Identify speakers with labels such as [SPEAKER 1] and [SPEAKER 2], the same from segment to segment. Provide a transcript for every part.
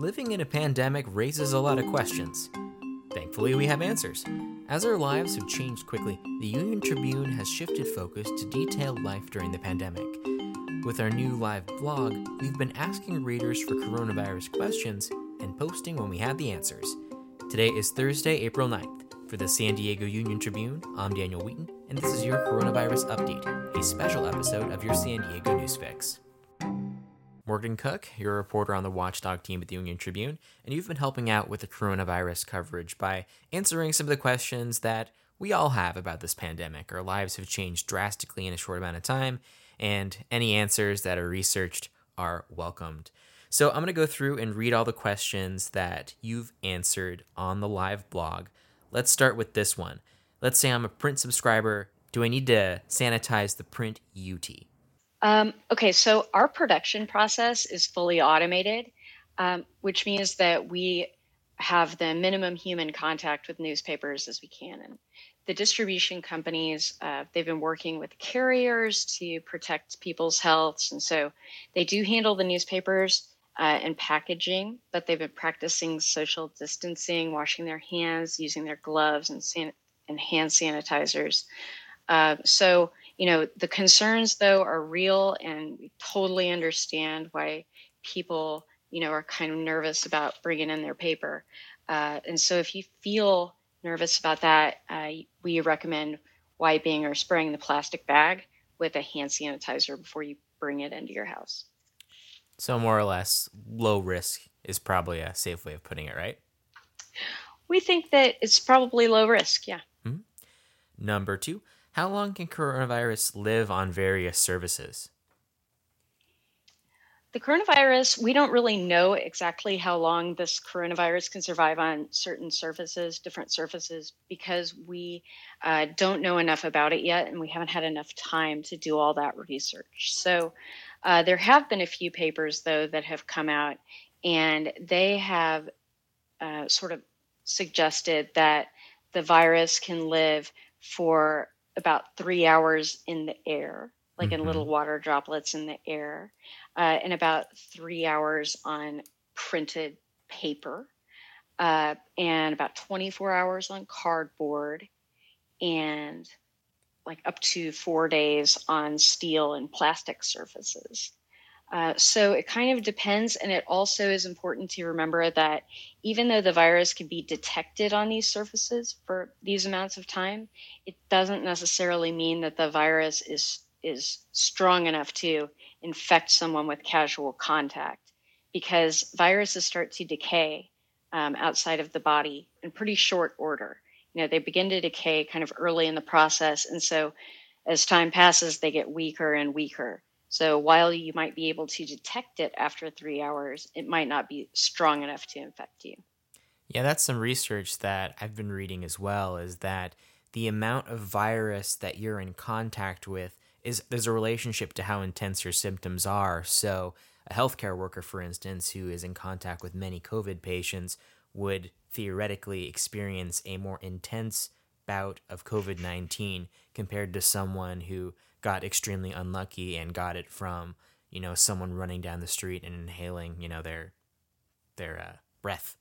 [SPEAKER 1] living in a pandemic raises a lot of questions. Thankfully, we have answers. As our lives have changed quickly, the Union Tribune has shifted focus to detailed life during the pandemic. With our new live blog, we've been asking readers for coronavirus questions and posting when we had the answers. Today is Thursday, April 9th. For the San Diego Union Tribune, I'm Daniel Wheaton, and this is your coronavirus update, a special episode of your San Diego News Fix. Morgan Cook, you're a reporter on the Watchdog team at the Union Tribune, and you've been helping out with the coronavirus coverage by answering some of the questions that we all have about this pandemic. Our lives have changed drastically in a short amount of time, and any answers that are researched are welcomed. So I'm going to go through and read all the questions that you've answered on the live blog. Let's start with this one. Let's say I'm a print subscriber. Do I need to sanitize the print UT?
[SPEAKER 2] Um, okay, so our production process is fully automated, um, which means that we have the minimum human contact with newspapers as we can. And the distribution companies, uh, they've been working with carriers to protect people's healths. And so they do handle the newspapers uh, and packaging, but they've been practicing social distancing, washing their hands, using their gloves and, san- and hand sanitizers. Uh, so you know, the concerns though are real and we totally understand why people, you know, are kind of nervous about bringing in their paper. Uh, and so if you feel nervous about that, uh, we recommend wiping or spraying the plastic bag with a hand sanitizer before you bring it into your house.
[SPEAKER 1] So, more or less, low risk is probably a safe way of putting it, right?
[SPEAKER 2] We think that it's probably low risk, yeah.
[SPEAKER 1] Mm-hmm. Number two, how long can coronavirus live on various surfaces?
[SPEAKER 2] The coronavirus, we don't really know exactly how long this coronavirus can survive on certain surfaces, different surfaces, because we uh, don't know enough about it yet and we haven't had enough time to do all that research. So uh, there have been a few papers, though, that have come out and they have uh, sort of suggested that the virus can live for about three hours in the air, like mm-hmm. in little water droplets in the air, uh, and about three hours on printed paper, uh, and about 24 hours on cardboard, and like up to four days on steel and plastic surfaces. Uh, so it kind of depends. And it also is important to remember that even though the virus can be detected on these surfaces for these amounts of time, it doesn't necessarily mean that the virus is, is strong enough to infect someone with casual contact because viruses start to decay um, outside of the body in pretty short order. You know, they begin to decay kind of early in the process. And so as time passes, they get weaker and weaker. So while you might be able to detect it after three hours, it might not be strong enough to infect you.
[SPEAKER 1] Yeah, that's some research that I've been reading as well, is that the amount of virus that you're in contact with is there's a relationship to how intense your symptoms are. So a healthcare worker, for instance, who is in contact with many COVID patients would theoretically experience a more intense bout of COVID 19 compared to someone who got extremely unlucky and got it from you know someone running down the street and inhaling you know their their uh, breath.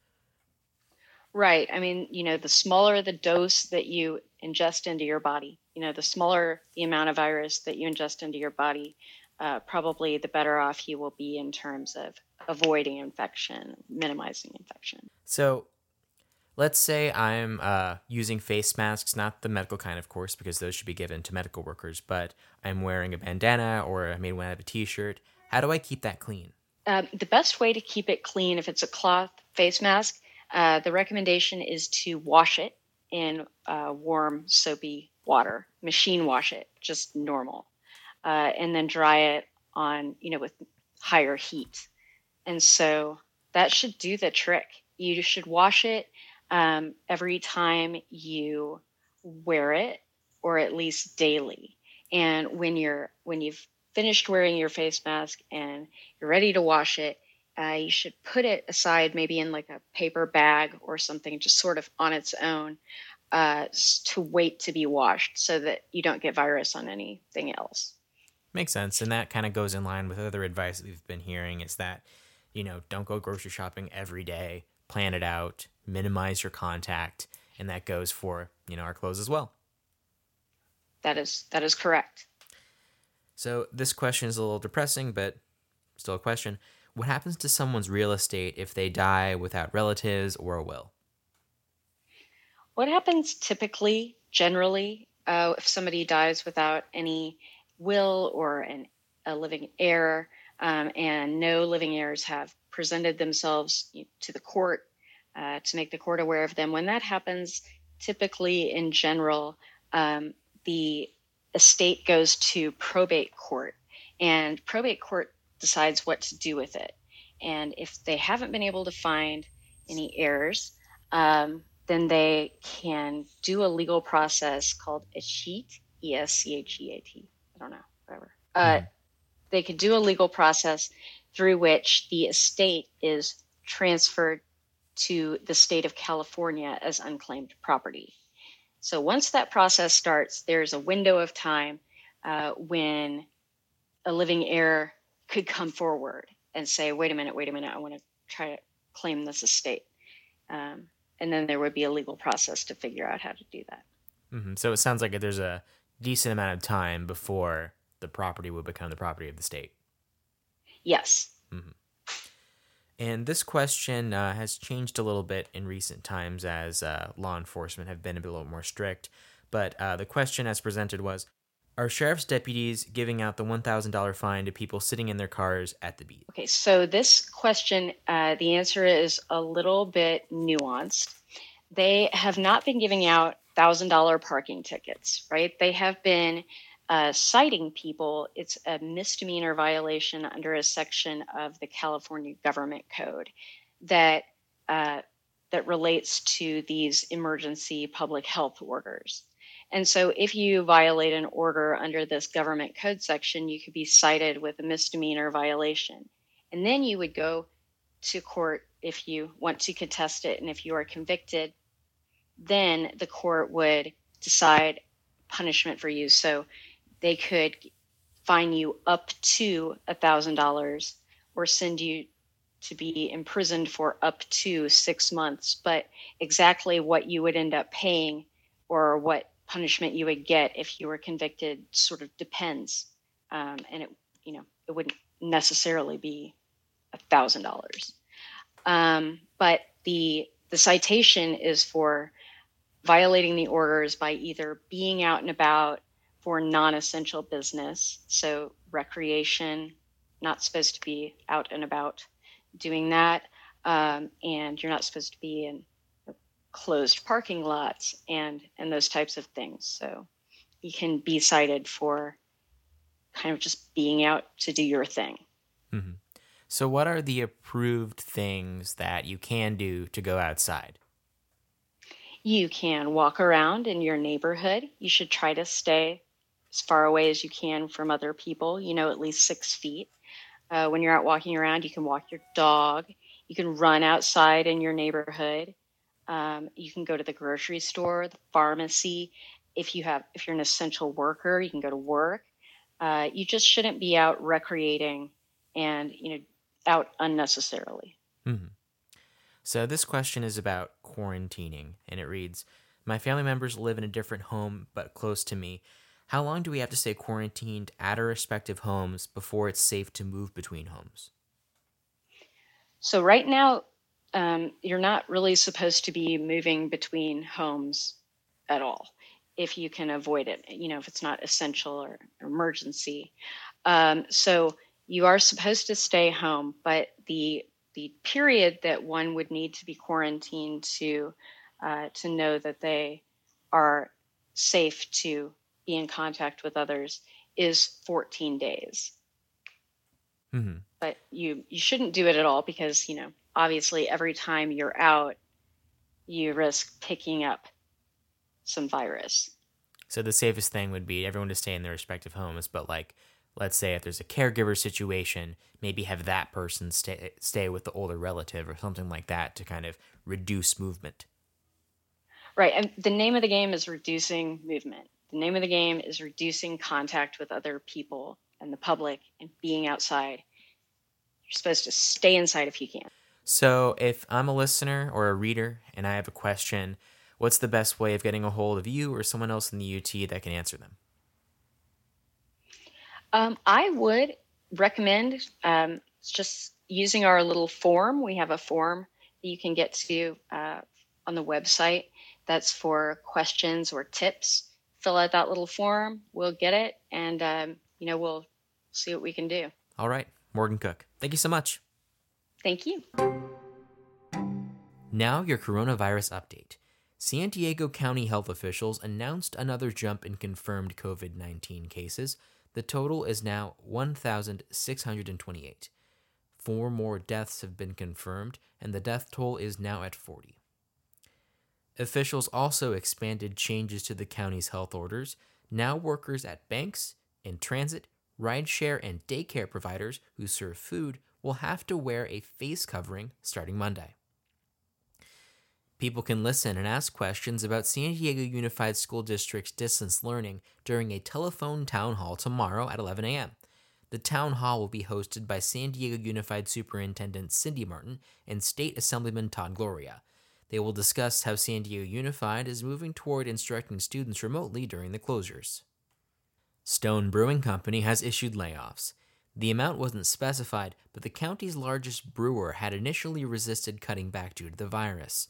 [SPEAKER 2] Right. I mean you know the smaller the dose that you ingest into your body you know the smaller the amount of virus that you ingest into your body uh, probably the better off you will be in terms of avoiding infection minimizing infection.
[SPEAKER 1] So let's say I'm uh, using face masks, not the medical kind, of course, because those should be given to medical workers, but I'm wearing a bandana or I may want to have a t shirt. How do I keep that clean?
[SPEAKER 2] Uh, the best way to keep it clean, if it's a cloth face mask, uh, the recommendation is to wash it in uh, warm, soapy water, machine wash it, just normal, uh, and then dry it on, you know, with higher heat. And so that should do the trick. You should wash it um, every time you wear it, or at least daily. And when you're when you've finished wearing your face mask and you're ready to wash it, uh, you should put it aside, maybe in like a paper bag or something, just sort of on its own, uh, to wait to be washed, so that you don't get virus on anything else.
[SPEAKER 1] Makes sense, and that kind of goes in line with other advice that we've been hearing. Is that you know, don't go grocery shopping every day, plan it out, minimize your contact, and that goes for, you know, our clothes as well.
[SPEAKER 2] That is that is correct.
[SPEAKER 1] So this question is a little depressing, but still a question. What happens to someone's real estate if they die without relatives or a will?
[SPEAKER 2] What happens typically, generally, uh, if somebody dies without any will or an, a living heir, um, and no living heirs have presented themselves to the court uh, to make the court aware of them. When that happens, typically in general, um, the estate goes to probate court, and probate court decides what to do with it. And if they haven't been able to find any heirs, um, then they can do a legal process called a escheat, E S C H E A T. I don't know, whatever. Uh, mm. They could do a legal process through which the estate is transferred to the state of California as unclaimed property. So once that process starts, there's a window of time uh, when a living heir could come forward and say, wait a minute, wait a minute, I want to try to claim this estate. Um, and then there would be a legal process to figure out how to do that.
[SPEAKER 1] Mm-hmm. So it sounds like there's a decent amount of time before the property would become the property of the state.
[SPEAKER 2] Yes.
[SPEAKER 1] Mm-hmm. And this question uh, has changed a little bit in recent times as uh, law enforcement have been a little more strict. But uh, the question as presented was Are sheriff's deputies giving out the $1,000 fine to people sitting in their cars at the beat?
[SPEAKER 2] Okay, so this question, uh, the answer is a little bit nuanced. They have not been giving out $1,000 parking tickets, right? They have been uh, citing people, it's a misdemeanor violation under a section of the California Government Code that uh, that relates to these emergency public health orders. And so, if you violate an order under this government code section, you could be cited with a misdemeanor violation. And then you would go to court if you want to contest it. And if you are convicted, then the court would decide punishment for you. So, they could fine you up to a thousand dollars or send you to be imprisoned for up to six months. But exactly what you would end up paying or what punishment you would get if you were convicted sort of depends. Um, and it you know it wouldn't necessarily be a thousand dollars. Um, but the the citation is for violating the orders by either being out and about for non essential business. So, recreation, not supposed to be out and about doing that. Um, and you're not supposed to be in closed parking lots and, and those types of things. So, you can be cited for kind of just being out to do your thing.
[SPEAKER 1] Mm-hmm. So, what are the approved things that you can do to go outside?
[SPEAKER 2] You can walk around in your neighborhood. You should try to stay as far away as you can from other people, you know, at least six feet. Uh, when you're out walking around, you can walk your dog. You can run outside in your neighborhood. Um, you can go to the grocery store, the pharmacy. If you have, if you're an essential worker, you can go to work. Uh, you just shouldn't be out recreating and you know out unnecessarily.
[SPEAKER 1] Mm-hmm. So this question is about quarantining, and it reads: My family members live in a different home but close to me. How long do we have to stay quarantined at our respective homes before it's safe to move between homes?
[SPEAKER 2] So, right now, um, you're not really supposed to be moving between homes at all if you can avoid it, you know, if it's not essential or emergency. Um, so, you are supposed to stay home, but the the period that one would need to be quarantined to uh, to know that they are safe to be in contact with others is 14 days. Mm-hmm. But you you shouldn't do it at all because you know obviously every time you're out, you risk picking up some virus.
[SPEAKER 1] So the safest thing would be everyone to stay in their respective homes, but like let's say if there's a caregiver situation, maybe have that person stay stay with the older relative or something like that to kind of reduce movement.
[SPEAKER 2] Right, and the name of the game is reducing movement. The name of the game is reducing contact with other people and the public and being outside. You're supposed to stay inside if you can.
[SPEAKER 1] So, if I'm a listener or a reader and I have a question, what's the best way of getting a hold of you or someone else in the UT that can answer them?
[SPEAKER 2] Um, I would recommend um, just using our little form. We have a form that you can get to uh, on the website that's for questions or tips. Fill out that little form. We'll get it, and um, you know we'll see what we can do.
[SPEAKER 1] All right, Morgan Cook. Thank you so much.
[SPEAKER 2] Thank you.
[SPEAKER 1] Now, your coronavirus update. San Diego County health officials announced another jump in confirmed COVID 19 cases. The total is now 1,628. Four more deaths have been confirmed, and the death toll is now at 40. Officials also expanded changes to the county's health orders. Now, workers at banks, in transit, rideshare, and daycare providers who serve food will have to wear a face covering starting Monday. People can listen and ask questions about San Diego Unified School District's distance learning during a telephone town hall tomorrow at 11 a.m. The town hall will be hosted by San Diego Unified Superintendent Cindy Marten and State Assemblyman Todd Gloria. They will discuss how San Diego Unified is moving toward instructing students remotely during the closures. Stone Brewing Company has issued layoffs. The amount wasn't specified, but the county's largest brewer had initially resisted cutting back due to the virus.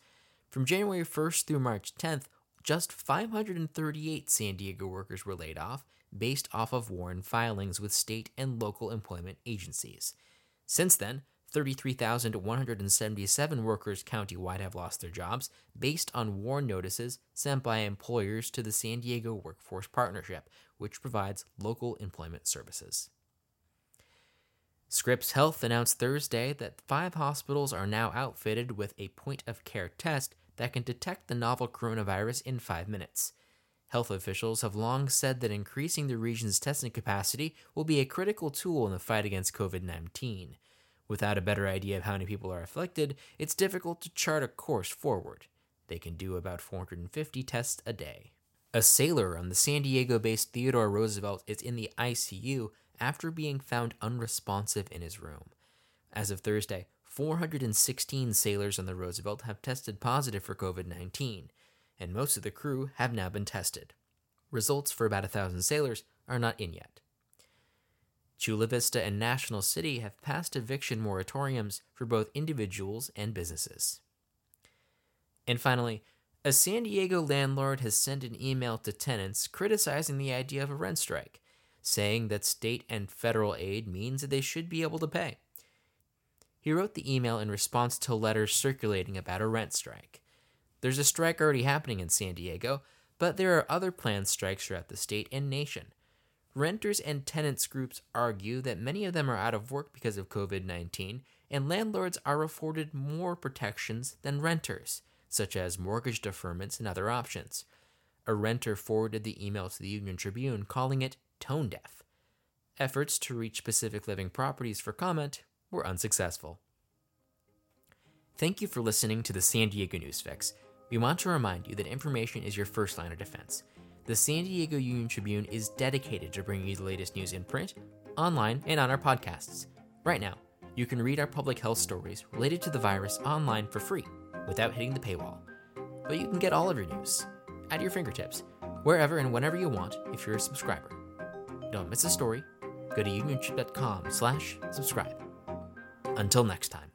[SPEAKER 1] From January 1st through March 10th, just 538 San Diego workers were laid off, based off of WARN filings with state and local employment agencies. Since then, 33,177 workers countywide have lost their jobs based on WARN notices sent by employers to the San Diego Workforce Partnership, which provides local employment services. Scripps Health announced Thursday that five hospitals are now outfitted with a point of care test that can detect the novel coronavirus in five minutes. Health officials have long said that increasing the region's testing capacity will be a critical tool in the fight against COVID 19. Without a better idea of how many people are afflicted, it's difficult to chart a course forward. They can do about 450 tests a day. A sailor on the San Diego based Theodore Roosevelt is in the ICU after being found unresponsive in his room. As of Thursday, 416 sailors on the Roosevelt have tested positive for COVID 19, and most of the crew have now been tested. Results for about a thousand sailors are not in yet. Chula Vista and National City have passed eviction moratoriums for both individuals and businesses. And finally, a San Diego landlord has sent an email to tenants criticizing the idea of a rent strike saying that state and federal aid means that they should be able to pay. He wrote the email in response to letters circulating about a rent strike. There's a strike already happening in San Diego, but there are other planned strikes throughout the state and nation. Renters and tenants groups argue that many of them are out of work because of COVID 19, and landlords are afforded more protections than renters, such as mortgage deferments and other options. A renter forwarded the email to the Union Tribune, calling it tone deaf. Efforts to reach Pacific Living Properties for comment were unsuccessful. Thank you for listening to the San Diego News Fix. We want to remind you that information is your first line of defense. The San Diego Union Tribune is dedicated to bringing you the latest news in print, online, and on our podcasts. Right now, you can read our public health stories related to the virus online for free without hitting the paywall. But you can get all of your news at your fingertips, wherever and whenever you want if you're a subscriber. Don't miss a story. Go to uniontrib.com slash subscribe. Until next time.